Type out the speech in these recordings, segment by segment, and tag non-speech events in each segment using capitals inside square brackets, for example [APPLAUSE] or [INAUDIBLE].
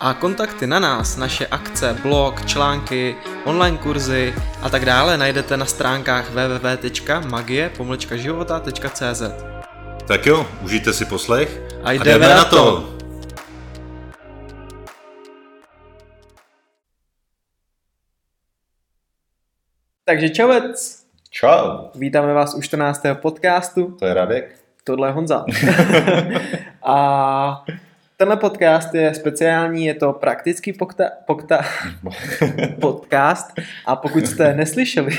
A kontakty na nás, naše akce, blog, články, online kurzy a tak dále najdete na stránkách www.magie-života.cz Tak jo, užijte si poslech A jdeme na to! Takže čovec, Čau, vítáme vás u 14. podcastu, to je Radek. tohle je Honza. [LAUGHS] a tenhle podcast je speciální, je to praktický pokta, pokta, [LAUGHS] podcast a pokud jste neslyšeli, [LAUGHS]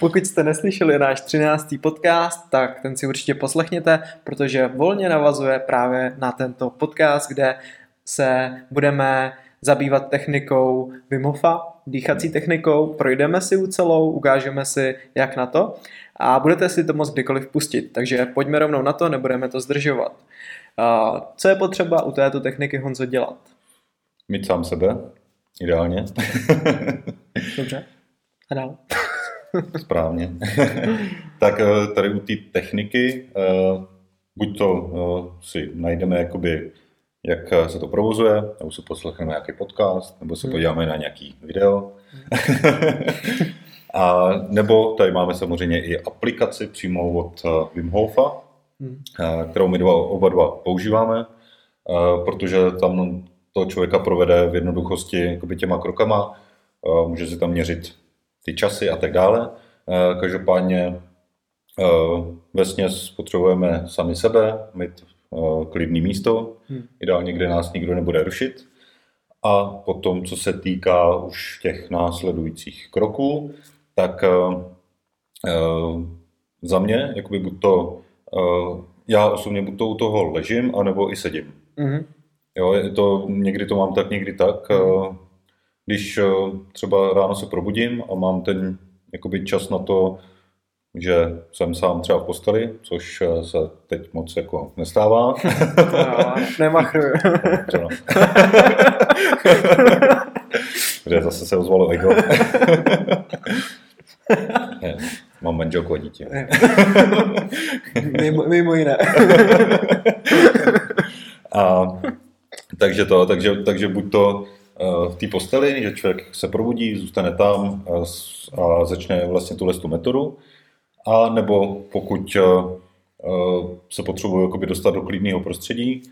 pokud jste neslyšeli náš 13. podcast, tak ten si určitě poslechněte, protože volně navazuje právě na tento podcast, kde se budeme zabývat technikou Wim Hofa, dýchací technikou, projdeme si u celou, ukážeme si, jak na to a budete si to moct kdykoliv pustit. Takže pojďme rovnou na to, nebudeme to zdržovat. A co je potřeba u této techniky Honzo dělat? Mít sám sebe, ideálně. [LAUGHS] Dobře. A dál. [LAUGHS] Správně. [LAUGHS] tak eh, tady u té techniky, eh, buď to eh, si najdeme jakoby, jak se to provozuje, nebo si poslechneme nějaký podcast, nebo se Hmm. podíváme na nějaký video. A nebo tady máme samozřejmě i aplikaci přímo od Wim Hofa, kterou my dva, oba dva používáme, protože tam to člověka provede v jednoduchosti jakoby těma krokama, může si tam měřit ty časy a tak dále. Každopádně vesměs potřebujeme sami sebe, mít klidný místo, Hm. ideálně, kde nás nikdo nebude rušit. A potom, co se týká už těch následujících kroků, tak za mě, jakoby buď to, já osobně buď to u toho ležím, anebo i sedím. Mhm. Jo, je to, někdy to mám tak, někdy tak. eh, Když eh, třeba ráno se probudím a mám ten jakoby čas na to, že jsem sám třeba v posteli, což eh, se teď moc jako nestává. [LAUGHS] No, nemachruju. [LAUGHS] Třeba. [LAUGHS] Kde zase se ozvalo ego. Manželku a dítě. [LAUGHS] mimo, mimo jiné. [LAUGHS] A, takže to, takže, takže buď to eh, v té posteli, že člověk se probudí, zůstane tam a, a začne vlastně tuhle tu metodu, a nebo pokud eh, eh, se potřebuji jakoby dostat do klidného prostředí,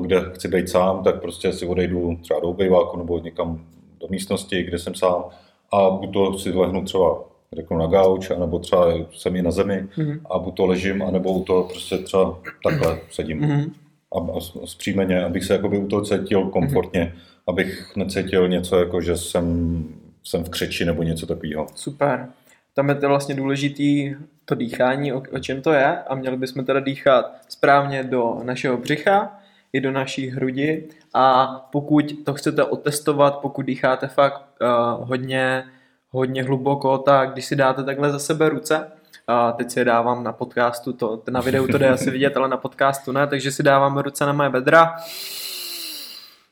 kde chci být sám, tak prostě si odejdu třeba do obejváku nebo někam do místnosti, kde jsem sám a buď to si lehnu třeba řeknu na gauč, anebo třeba jsem i na zemi Mhm. a buď to ležím, anebo u toho prostě třeba takhle sedím Mhm. a, a zpříjmeně, abych se jakoby u toho cítil komfortně, abych necítil něco jako, že jsem, jsem v křeči nebo něco takového. Super. Tam je to vlastně důležitý to dýchání, o, o čem to je a měli bychom teda dýchat správně do našeho břicha i do naší hrudi a pokud to chcete otestovat, pokud dýcháte fakt uh, hodně, hodně hluboko, tak když si dáte takhle za sebe ruce, a teď si je dávám na podcastu, to, na videu to jde asi vidět, ale na podcastu ne, takže si dáváme ruce na moje bedra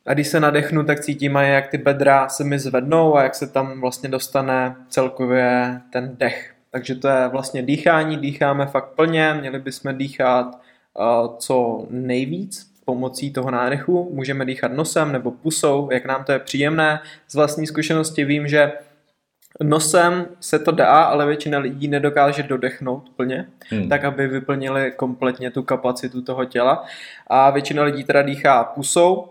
a když se nadechnu, tak cítím, jak ty bedra se mi zvednou a jak se tam vlastně dostane celkově ten dech. Takže to je vlastně dýchání, dýcháme fakt plně, měli bychom dýchat co nejvíc pomocí toho nádechu. Můžeme dýchat nosem nebo pusou, jak nám to je příjemné. Z vlastní zkušenosti vím, že nosem se to dá, ale většina lidí nedokáže dodechnout plně Hmm. tak aby vyplnili kompletně tu kapacitu toho těla. A většina lidí teda dýchá pusou.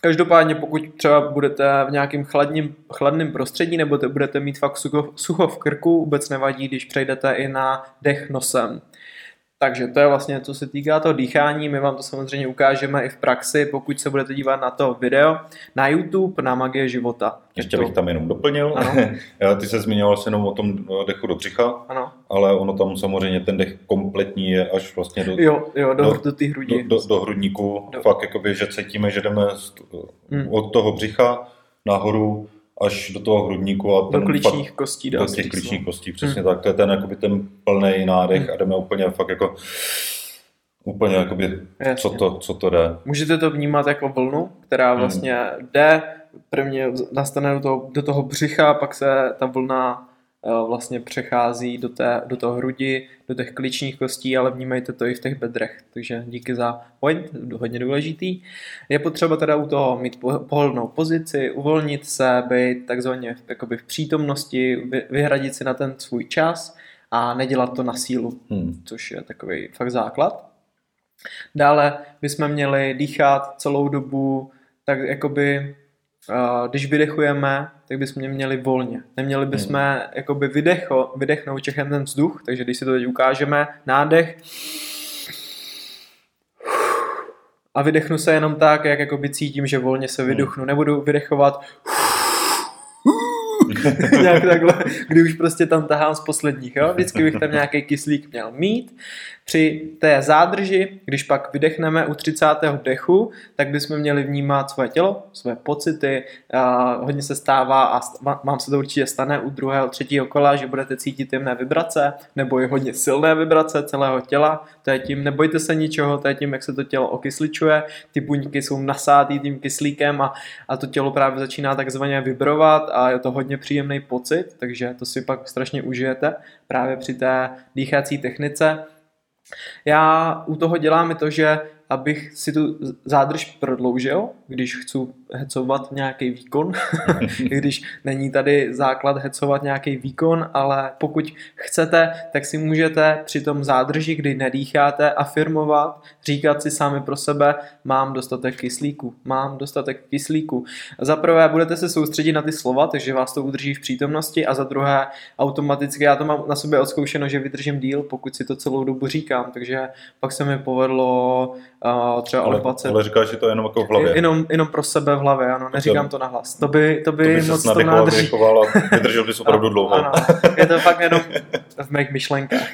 Každopádně pokud třeba budete v nějakém chladním, chladném prostředí nebo te budete mít fakt sucho, sucho v krku, vůbec nevadí, když přejdete i na dech nosem. Takže to je vlastně, co se týká toho dýchání. My vám to samozřejmě ukážeme i v praxi, pokud se budete dívat na to video na YouTube na Magie života. Ještě Je to- bych tam jenom doplnil. Ano. [LAUGHS] Ty se zmiňoval jenom o tom dechu do břicha, Ano. ale ono tam samozřejmě ten dech kompletní je až vlastně do, Jo, jo, do, Do- do, do té hrudi. do, do, do hrudníku. Do- Fakt jakoby, že cítíme, že jdeme z, Hmm. od toho břicha nahoru až do toho hrudníku a ten do klíčních fakt, kostí. do těch říct, klíčních no. kostí, přesně tak. To je ten, jakoby ten plný nádech Hmm. a jdeme úplně fakt jako úplně jakoby, Jasně. co to, co to jde. Můžete to vnímat jako vlnu, která Hmm. vlastně jde, prvně nastane do toho, do toho břicha, pak se ta vlna vlastně přechází do, té, do toho hrudi, do těch klíčních kostí, ale vnímejte to i v těch bedrech. Takže díky za point, hodně důležitý. Je potřeba teda u toho mít po- pohodlnou pozici, uvolnit se, být takzvaně v- jakoby v přítomnosti, vy- vyhradit si na ten svůj čas a nedělat to na sílu Hmm. což je takový fakt základ. Dále bychom měli dýchat celou dobu, tak jakoby, když vydechujeme, tak bychom měli volně. Neměli bychom Hmm. jakoby vydecho, vydechnout všechny ten vzduch, takže když si to teď ukážeme, nádech a vydechnu se jenom tak, jak jakoby cítím, že volně se vyduchnu. Nebudu vydechovat [LAUGHS] nějak takhle, kdy už prostě tam tahám z posledních, jo? Vždycky bych tam nějaký kyslík měl mít. Při té zádrži, když pak vydechneme u 30. dechu, tak bychom měli vnímat svoje tělo, své pocity. Hodně se stává a mám se to určitě stane u druhého, třetího kola, že budete cítit jemné vibrace nebo i hodně silné vibrace celého těla. To je tím, nebojte se ničeho, to je tím, jak se to tělo okysličuje. Ty buňky jsou nasátý tím kyslíkem a, a to tělo právě začíná takzvaně vibrovat a je to hodně příjemný pocit, takže to si pak strašně užijete právě při té dýchací technice. Já u toho dělám i to, že abych si tu zádrž prodloužil, když chci hecovat nějaký výkon, [LAUGHS] když není tady základ hecovat nějaký výkon, ale pokud chcete, tak si můžete při tom zádrži, kdy nedýcháte, afirmovat, říkat si sami pro sebe, mám dostatek kyslíku, mám dostatek kyslíku. Za prvé budete se soustředit na ty slova, takže vás to udrží v přítomnosti a za druhé automaticky, já to mám na sobě odzkoušeno, že vydržím díl, pokud si to celou dobu říkám, takže pak se mi povedlo uh, třeba Ale, odpacet. ale říkáš, že to je jenom jako v hlavě. Jenom, jenom pro sebe v hlavě, ano, neříkám to nahlas. To by, to by, to by moc to nadechoval, nádrží. vydržel bys [LAUGHS] opravdu dlouho. Ano, je to fakt jenom v mých myšlenkách.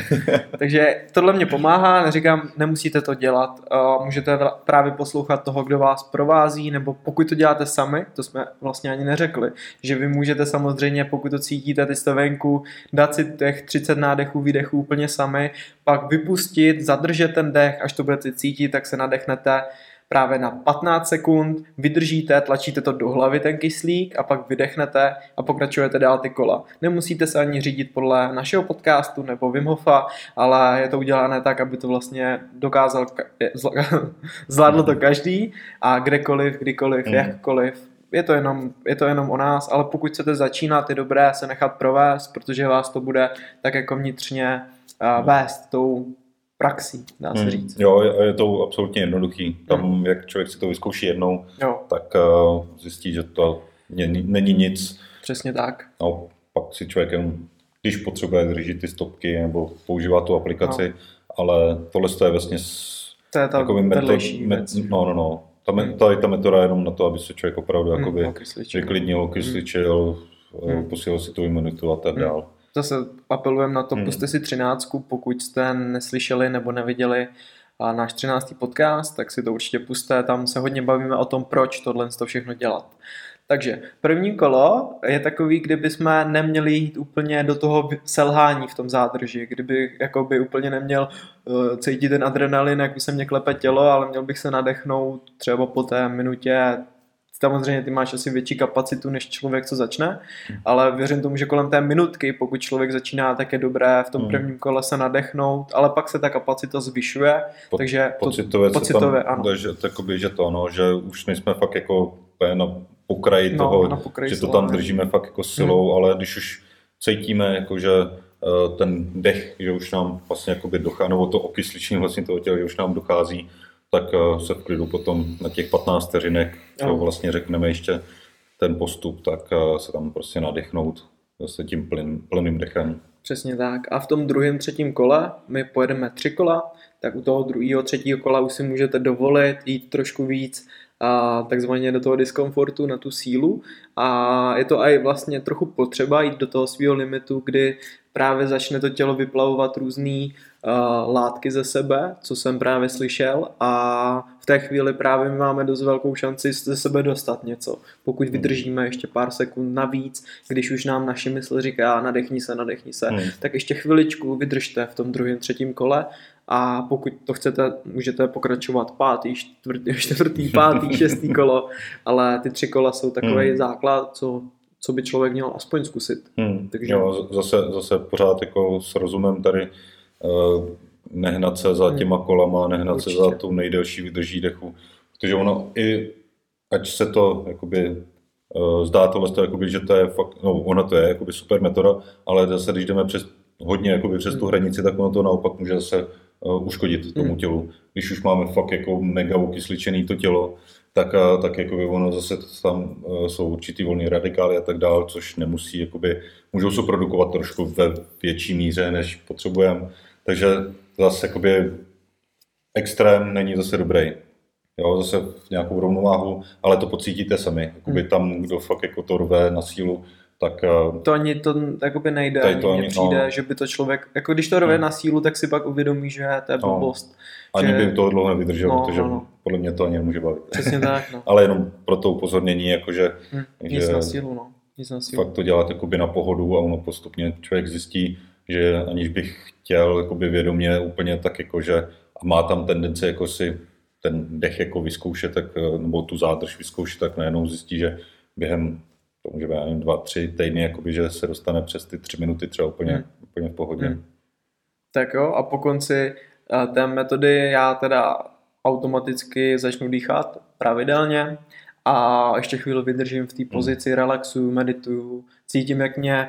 [LAUGHS] Takže tohle mě pomáhá, neříkám, nemusíte to dělat. Uh, Můžete právě poslouchat toho, kdo vás provází, nebo pokud to děláte sami, to jsme vlastně ani neřekli, že vy můžete samozřejmě, pokud to cítíte, ty jste venku, dát si těch 30 nádechů, výdechů úplně sami, pak vypustit, zadržet ten dech, až to budete cítit, tak se nadechnete právě na 15 sekund, vydržíte, tlačíte to do hlavy ten kyslík a pak vydechnete a pokračujete dál ty kola. Nemusíte se ani řídit podle našeho podcastu nebo Wim Hofa, ale je to udělané tak, aby to vlastně dokázal, [LAUGHS] zvládl to každý a kdekoliv, kdykoliv, Mhm. jakkoliv. Je to, jenom, je to jenom o nás, ale pokud chcete začínat, je dobré se nechat provést, protože vás to bude tak jako vnitřně uh, vést tou praxí, dá se Hmm. říct. Jo, je, je to absolutně jednoduchý. Tam, jak člověk si to vyzkouší jednou, Jo, tak uh, zjistí, že to není, nic. přesně tak. No, pak si člověk jenom, když potřebuje držet ty stopky nebo používá tu aplikaci, no. ale tohle je vlastně To je ta jakoby metod, met, no, no, no. Ta, me, Hmm. ta, ta metoda je jenom na to, aby se člověk opravdu Hmm, jakoby vyklidnil, okysličil, Hmm. posílil si tu imunitu a tak Hmm. Zase apelujeme na to, Hmm. puste si třináctku, pokud jste neslyšeli nebo neviděli a náš třináctý podcast, tak si to určitě puste, tam se hodně bavíme o tom, proč tohle to všechno dělat. Takže první kolo je takový, kdyby jsme neměli jít úplně do toho selhání v tom zádrži, kdyby jakoby úplně neměl uh, cítit ten adrenalin, jak by se mě klepe tělo, ale měl bych se nadechnout třeba po té minutě Samozřejmě ty máš asi větší kapacitu než člověk, co začne, ale věřím tomu, že kolem té minutky, pokud člověk začíná, tak je dobré v tom Hmm. prvním kole se nadechnout, ale pak se ta kapacita zvyšuje, Po- takže to, Pocitově, pocitově, se tam, ano. Že, takoby, že to ano, že už nejsme fakt jako na pokraji No, toho, na pokraji že to tam držíme fakt jako silou, Hmm. ale když už cítíme, jako že eh, ten dech, že už nám vlastně jakoby dochází, nebo to okysličení vlastně toho těla, že už nám dochází, tak eh, se v klidu potom na těch 15 vteřinek, Ano. vlastně řekneme ještě ten postup, tak eh, se tam prostě nadechnout zase tím plyn, plným dechem. Přesně tak. A v tom druhém, třetím kole my pojedeme tři kola, tak u toho druhého, třetího kola už si můžete dovolit jít trošku víc a takzvaně do toho diskomfortu na tu sílu a je to i vlastně trochu potřeba jít do toho svého limitu, kdy právě začne to tělo vyplavovat různý uh, látky ze sebe, co jsem právě slyšel a v té chvíli právě my máme dost velkou šanci ze sebe dostat něco. Pokud vydržíme ještě pár sekund navíc, když už nám naše mysl říká nadechni se, nadechni se, hmm. tak ještě chviličku vydržte v tom druhém, třetím kole a pokud to chcete, můžete pokračovat pátý, čtvrtý, [LAUGHS] čtvrtý pátý, [LAUGHS] šestý kolo, ale ty tři kola jsou takový hmm. základ, co co by člověk měl aspoň zkusit. Hmm. Takže... Jo, zase, zase pořád jako s rozumem tady uh, nehnat se za hmm. těma kolama, nehnat Určitě. se za tu nejdelší vydrží dechu, protože ono i, ať se to jakoby uh, zdá tohle, to, jakoby, že to je fakt, no ono to je jakoby super metoda, ale zase když jdeme přes hodně jakoby přes tu hmm. hranici, tak ono to naopak může zase uh, uškodit tomu hmm. tělu. Když už máme fakt jako mega ukysličený to tělo, tak, tak jakoby ono zase tam jsou určitý volný radikály a tak dále, což nemusí, jakoby, můžou se produkovat trošku ve větší míře, než potřebujeme. Takže zase jakoby extrém není zase dobrý. Jo, zase v nějakou rovnováhu, ale to pocítíte sami. Jakoby hmm. tam, kdo fakt jako to rve na sílu, tak... E, to ani to jakoby nejde, ani to ani, přijde, no, že by to člověk, jako když to rve hmm. na sílu, tak si pak uvědomí, že to je no. blbost. No ani že... by to dlouho nevydržel, no, protože no, no. podle mě to ani nemůže bavit. Přesně tak, [LAUGHS] no. Ale jenom pro to upozornění, jakože... Hm, nic že na sílu, no. Nic na sílu. Fakt to dělat jakoby na pohodu a ono postupně člověk zjistí, že aniž bych chtěl jakoby vědomě úplně tak jako, že a má tam tendenci jako si ten dech jako vyzkoušet, tak, nebo tu zádrž vyzkoušet, tak najednou zjistí, že během to může být nevím, dva, tři týdny, jakoby, že se dostane přes ty tři minuty třeba úplně, hmm. úplně v pohodě. Hmm. Tak jo, a po konci té metody já teda automaticky začnu dýchat pravidelně a ještě chvíli vydržím v té hmm. pozici, relaxuju, medituju, cítím, jak mě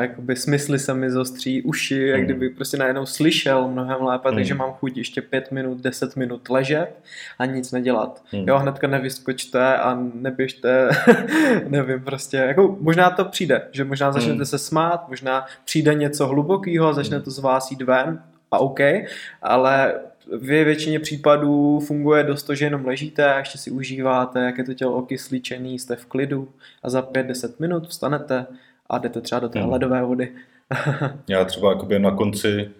jakoby smysly se mi zostří uši, jak hmm. kdyby prostě najednou slyšel mnohem lépe, mm. takže mám chuť ještě pět minut, deset minut ležet a nic nedělat. Mm. Jo, hnedka nevyskočte a neběžte, [LAUGHS] nevím prostě, jako možná to přijde, že možná začnete mm. se smát, možná přijde něco hlubokého a začne to z vás jít ven, a OK, ale v většině případů funguje dost to, že jenom ležíte a ještě si užíváte, jak je to tělo okysličený, jste v klidu a za 5-10 minut vstanete a jdete třeba do té hmm. ledové vody. [LAUGHS] Já třeba jakoby na konci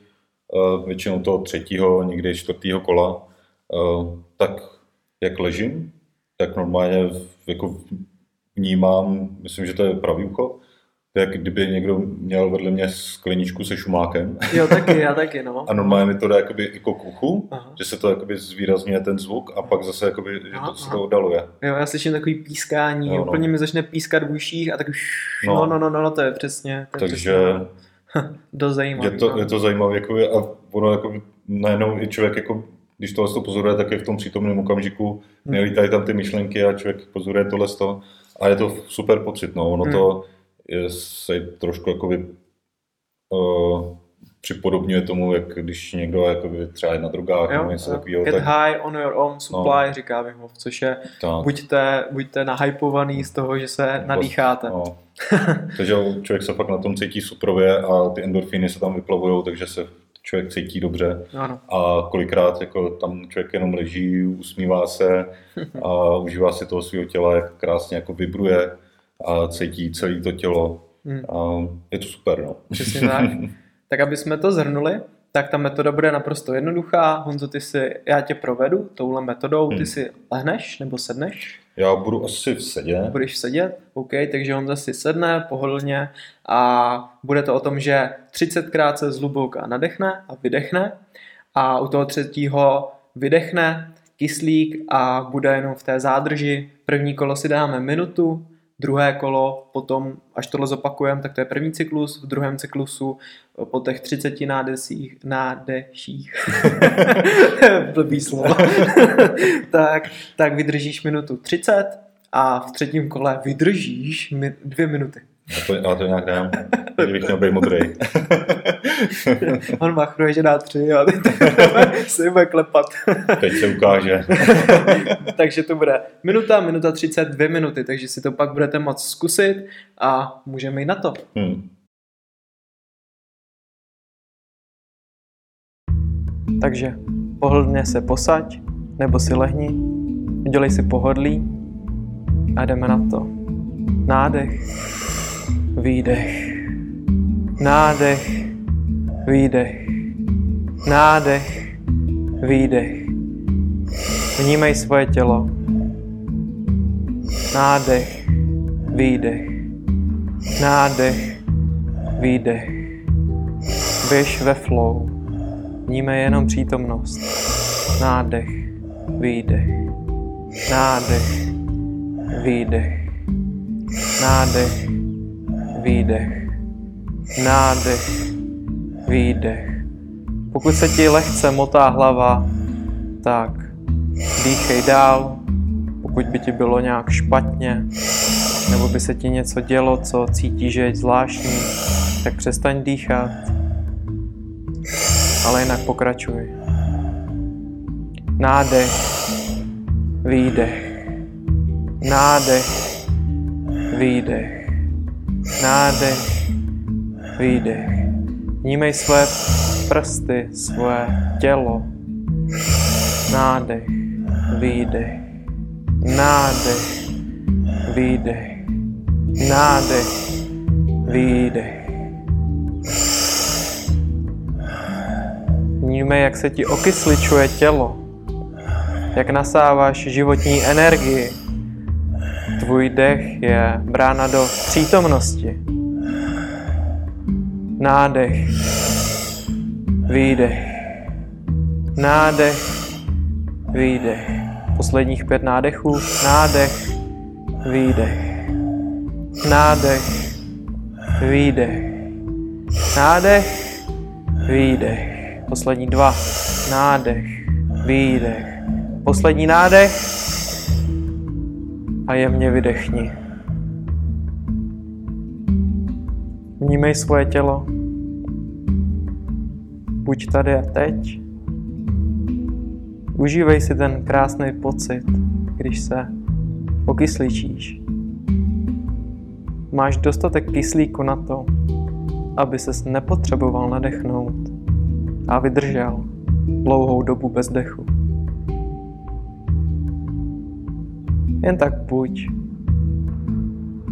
uh, většinou toho třetího, někdy čtvrtého kola, uh, tak jak ležím, tak normálně jako vnímám, myslím, že to je pravý ucho, jak kdyby někdo měl vedle mě skleničku se šumákem. Jo, taky, já taky, no. A normálně mi to dá jakoby jako k uchu, aha. že se to jakoby zvýrazňuje ten zvuk a pak zase jakoby, že aha, to se to oddaluje. Jo, já slyším takový pískání, jo, no. úplně mi začne pískat v uších a tak už, no, no, no, no, no, no to je přesně. To je Takže přesně. [LAUGHS] Dost zajímavé. Je to, no. je to zajímavé, jako a ono jako najednou i člověk jako když tohle to pozoruje, tak je v tom přítomném okamžiku, hmm. nelítají tam ty myšlenky a člověk pozoruje tohle a je to super pocit, no, ono hmm. to se trošku jakoby, uh, připodobňuje tomu, jak když někdo jakoby, třeba je na drogách jo, nebo něco takového. Get tak... high on your own supply, no, říká Wim což je tak. buďte, buďte nahypovaný z toho, že se vlastně, nadýcháte. No. [LAUGHS] takže člověk se pak na tom cítí suprově a ty endorfiny se tam vyplavují, takže se člověk cítí dobře ano. a kolikrát jako tam člověk jenom leží, usmívá se [LAUGHS] a užívá si toho svého těla, jak krásně jako vibruje a cítí celé to tělo. Hmm. A je to super. No. Přesně tak. [LAUGHS] tak aby jsme to zhrnuli, tak ta metoda bude naprosto jednoduchá. Honzo, ty si, já tě provedu touhle metodou, ty hmm. si lehneš nebo sedneš? Já budu asi v sedě. Budeš sedět? OK, takže Honza si sedne pohodlně a bude to o tom, že 30krát se zhluboka nadechne a vydechne a u toho třetího vydechne kyslík a bude jenom v té zádrži. První kolo si dáme minutu, druhé kolo, potom, až tohle zopakujeme, tak to je první cyklus, v druhém cyklusu po těch 30 nádesích, nádeších, [LAUGHS] blbý slovo, [LAUGHS] tak, tak vydržíš minutu 30 a v třetím kole vydržíš mi, dvě minuty. Já to, já to nějak dám, kdybych měl být modrý. [LAUGHS] On machruje, že dá tři a ty [LAUGHS] se bude klepat. [LAUGHS] Teď se ukáže. takže to bude minuta, minuta 30, dvě minuty, takže si to pak budete moct zkusit a můžeme jít na to. Hmm. Takže pohodlně se posaď, nebo si lehni Udělej si pohodlí a jdeme na to. Nádech, výdech. Nádech, výdech. Nádech, výdech. Vnímej svoje tělo. Nádech, výdech. Nádech, výdech. Běž ve flow. Vnímej jenom přítomnost. Nádech, výdech. Nádech, výdech. Nádech, výdech. Nádech, výdech. Pokud se ti lehce motá hlava, tak dýchej dál. Pokud by ti bylo nějak špatně, nebo by se ti něco dělo, co cítíš, že je zvláštní, tak přestaň dýchat. Ale jinak pokračuj. Nádech, výdech. Nádech, výdech. Nádech, výdech. Vnímej své prsty, svoje tělo. Nádech, výdech. Nádech, výdech. Nádech, výdech. Vnímej, jak se ti okysličuje tělo, jak nasáváš životní energii. Tvůj dech je brána do přítomnosti. Nádech, výdech, nádech, výdech. Posledních pět nádechů, nádech, výdech, nádech, výdech, nádech, výdech. Poslední dva, nádech, výdech. Poslední nádech. A jemně vydechni. Vnímej svoje tělo. Buď tady a teď. Užívej si ten krásný pocit, když se okysličíš. Máš dostatek kyslíku na to, aby ses nepotřeboval nadechnout a vydržel dlouhou dobu bez dechu. Jen tak buď.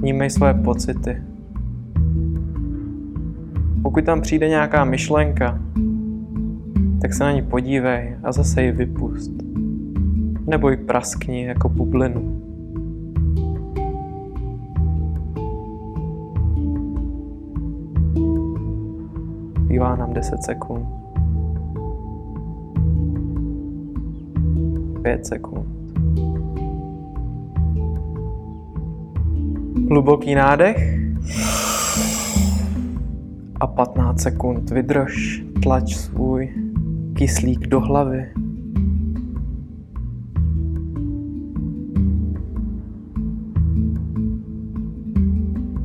Vnímej své pocity. Pokud tam přijde nějaká myšlenka, tak se na ní podívej a zase ji vypust. Nebo ji praskni jako bublinu. Bývá nám 10 sekund. 5 sekund. Hluboký nádech a 15 sekund vydrž, tlač svůj kyslík do hlavy.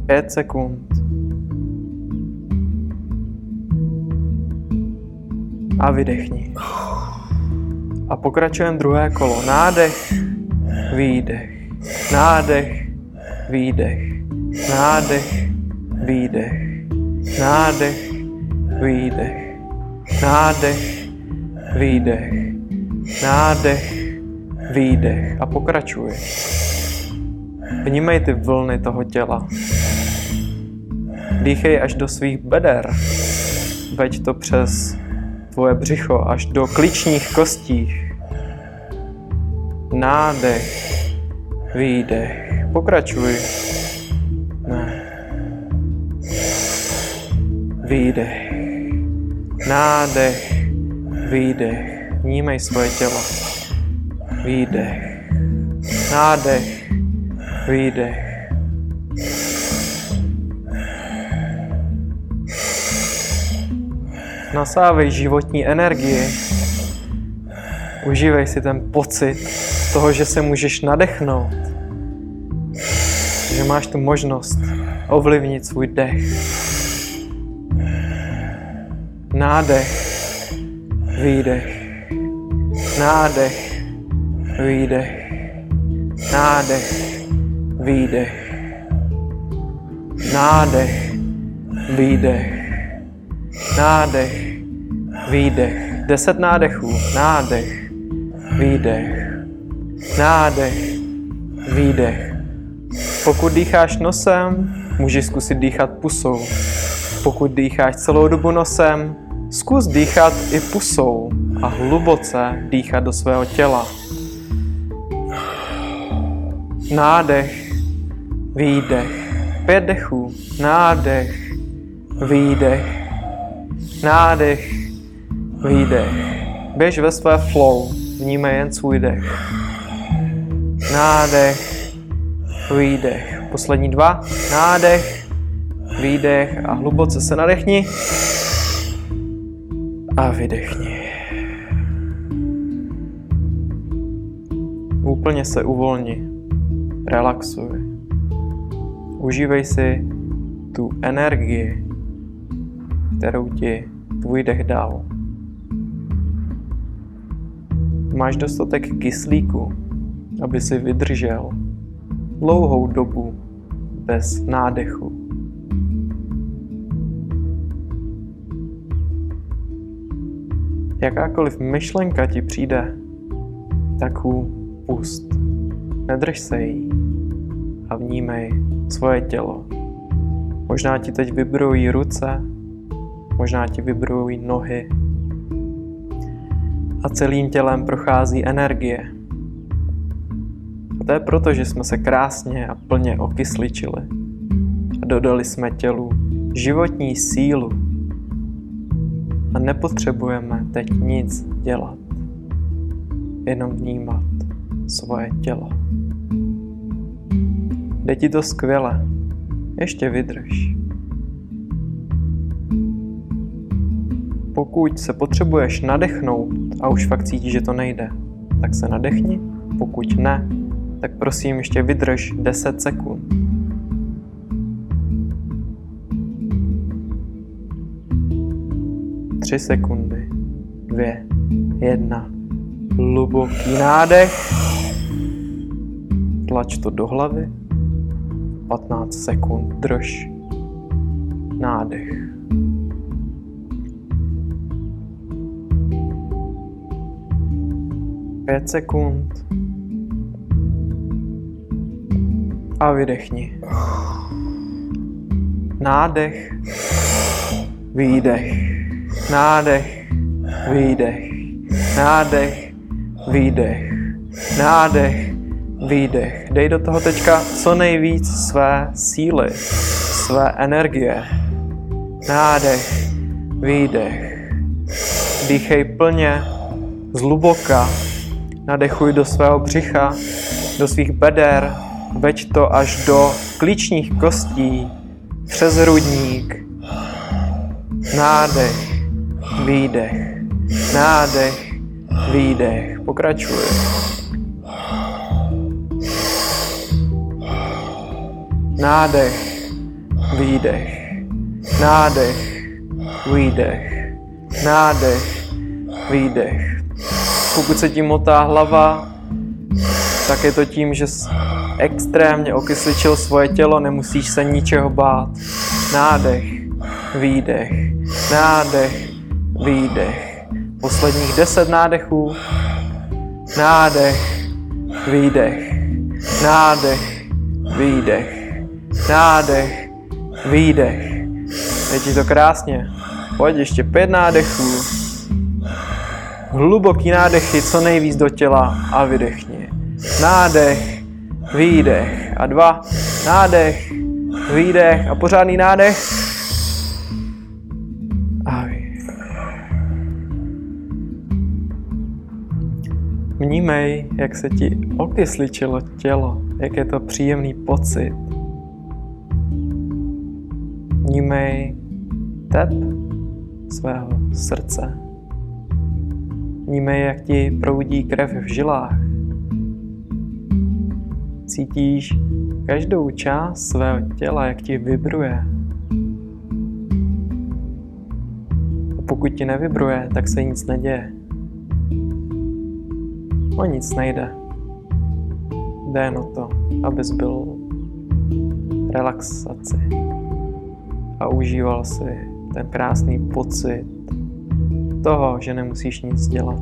Pět sekund. A vydechni. A pokračujeme druhé kolo. Nádech, výdech. Nádech, výdech. Nádech, výdech. Nádech, výdech. Nádech, výdech. Nádech, výdech. A pokračuj. Vnímej ty vlny toho těla. Dýchej až do svých beder. Veď to přes tvoje břicho až do kličních kostích. Nádech, výdech. Pokračuj. Výdech. Nádech, výdech. Vnímej svoje tělo. Výdech. Nádech, výdech. Nasávej životní energii. Užívej si ten pocit toho, že se můžeš nadechnout. Že máš tu možnost ovlivnit svůj dech. Nádech, výdech. Nádech, výdech. Nádech, výdech. Nádech, výdech. Nádech, výdech. Deset nádechů. Nádech, výdech. nádech, výdech. Pokud dýcháš nosem, můžeš zkusit dýchat pusou. Pokud dýcháš celou dobu nosem, zkus dýchat i pusou a hluboce dýchat do svého těla. Nádech, výdech. Pět dechů. Nádech, výdech. Nádech, výdech. Běž ve své flow. Vnímej jen svůj dech. Nádech, výdech. Poslední dva. Nádech, výdech a hluboce se nadechni. A vydechni. Úplně se uvolni. Relaxuj. Užívej si tu energii, kterou ti tvůj dech dal. Máš dostatek kyslíku, aby si vydržel dlouhou dobu bez nádechu. Jakákoliv myšlenka ti přijde, tak hu pust. Nedrž se jí a vnímej svoje tělo. Možná ti teď vybrují ruce, možná ti vybrují nohy a celým tělem prochází energie. A to je proto, že jsme se krásně a plně okysličili a dodali jsme tělu životní sílu a nepotřebujeme teď nic dělat, jenom vnímat svoje tělo. Jde ti to skvěle. Ještě vydrž. Pokud se potřebuješ nadechnout a už fakt cítíš, že to nejde, tak se nadechni. Pokud ne, tak prosím ještě vydrž 10 sekund. Tři sekundy. Dvě. Jedna. Hluboký nádech. Tlač to do hlavy. 15 sekund drž. Nádech. Pět sekund. A vydechni. Nádech. Výdech. Nádech. Výdech. Nádech. Výdech. Nádech výdech. Dej do toho teďka co nejvíc své síly, své energie. Nádech, výdech. Dýchej plně, zluboka. Nadechuj do svého břicha, do svých beder, veď to až do klíčních kostí, přes hrudník. Nádech, výdech, nádech, výdech. Pokračuj. Nádech, výdech, nádech, výdech, nádech, výdech. Pokud se tím motá hlava, tak je to tím, že extrémně okysličil svoje tělo, nemusíš se ničeho bát. Nádech, výdech, nádech, výdech. Posledních deset nádechů. Nádech, výdech, nádech, výdech nádech, výdech. Je ti to krásně. Pojď ještě pět nádechů. Hluboký nádechy, co nejvíc do těla a vydechni. Nádech, výdech a dva. Nádech, výdech a pořádný nádech. Vnímej, jak se ti okysličilo tělo, jak je to příjemný pocit. Vnímej tep svého srdce. Vnímej, jak ti proudí krev v žilách. Cítíš každou část svého těla, jak ti vibruje. A pokud ti nevibruje, tak se nic neděje. O nic nejde. Jde jen o to, abys byl relaxaci a užíval si ten krásný pocit toho, že nemusíš nic dělat.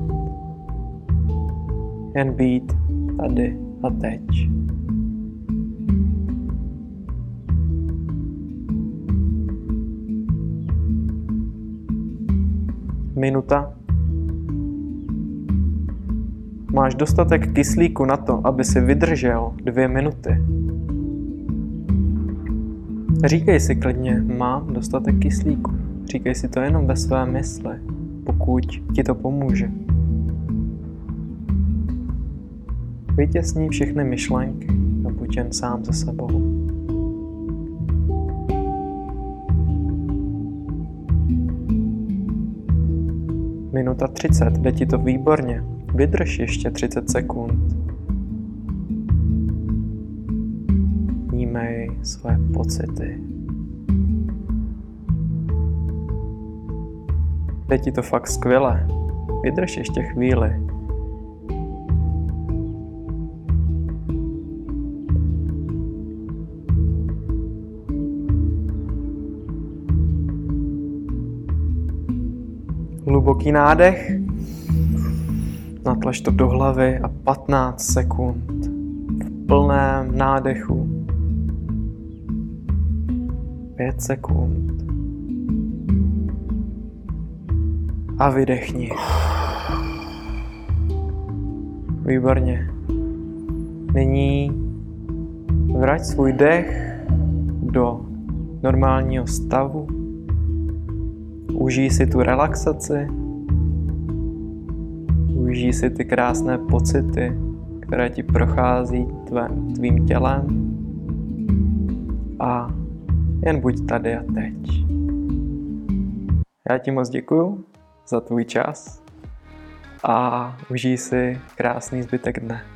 Jen být tady a teď. Minuta. Máš dostatek kyslíku na to, aby si vydržel dvě minuty. Říkej si klidně, mám dostatek kyslíku. Říkej si to jenom ve své mysli, pokud ti to pomůže. Vytěsni všechny myšlenky a buď jen sám se sebou. Minuta 30, jde ti to výborně. Vydrž ještě 30 sekund. Vnímej své pocity. Jde ti to fakt skvěle. Vydrž ještě chvíli. Hluboký nádech. Natlač to do hlavy a 15 sekund v plném nádechu. 5 sekund. A vydechni. Výborně. Nyní vrať svůj dech do normálního stavu. Užij si tu relaxaci. Užij si ty krásné pocity, které ti prochází tvém, tvým tělem. A jen buď tady a teď. Já ti moc děkuju za tvůj čas a užij si krásný zbytek dne.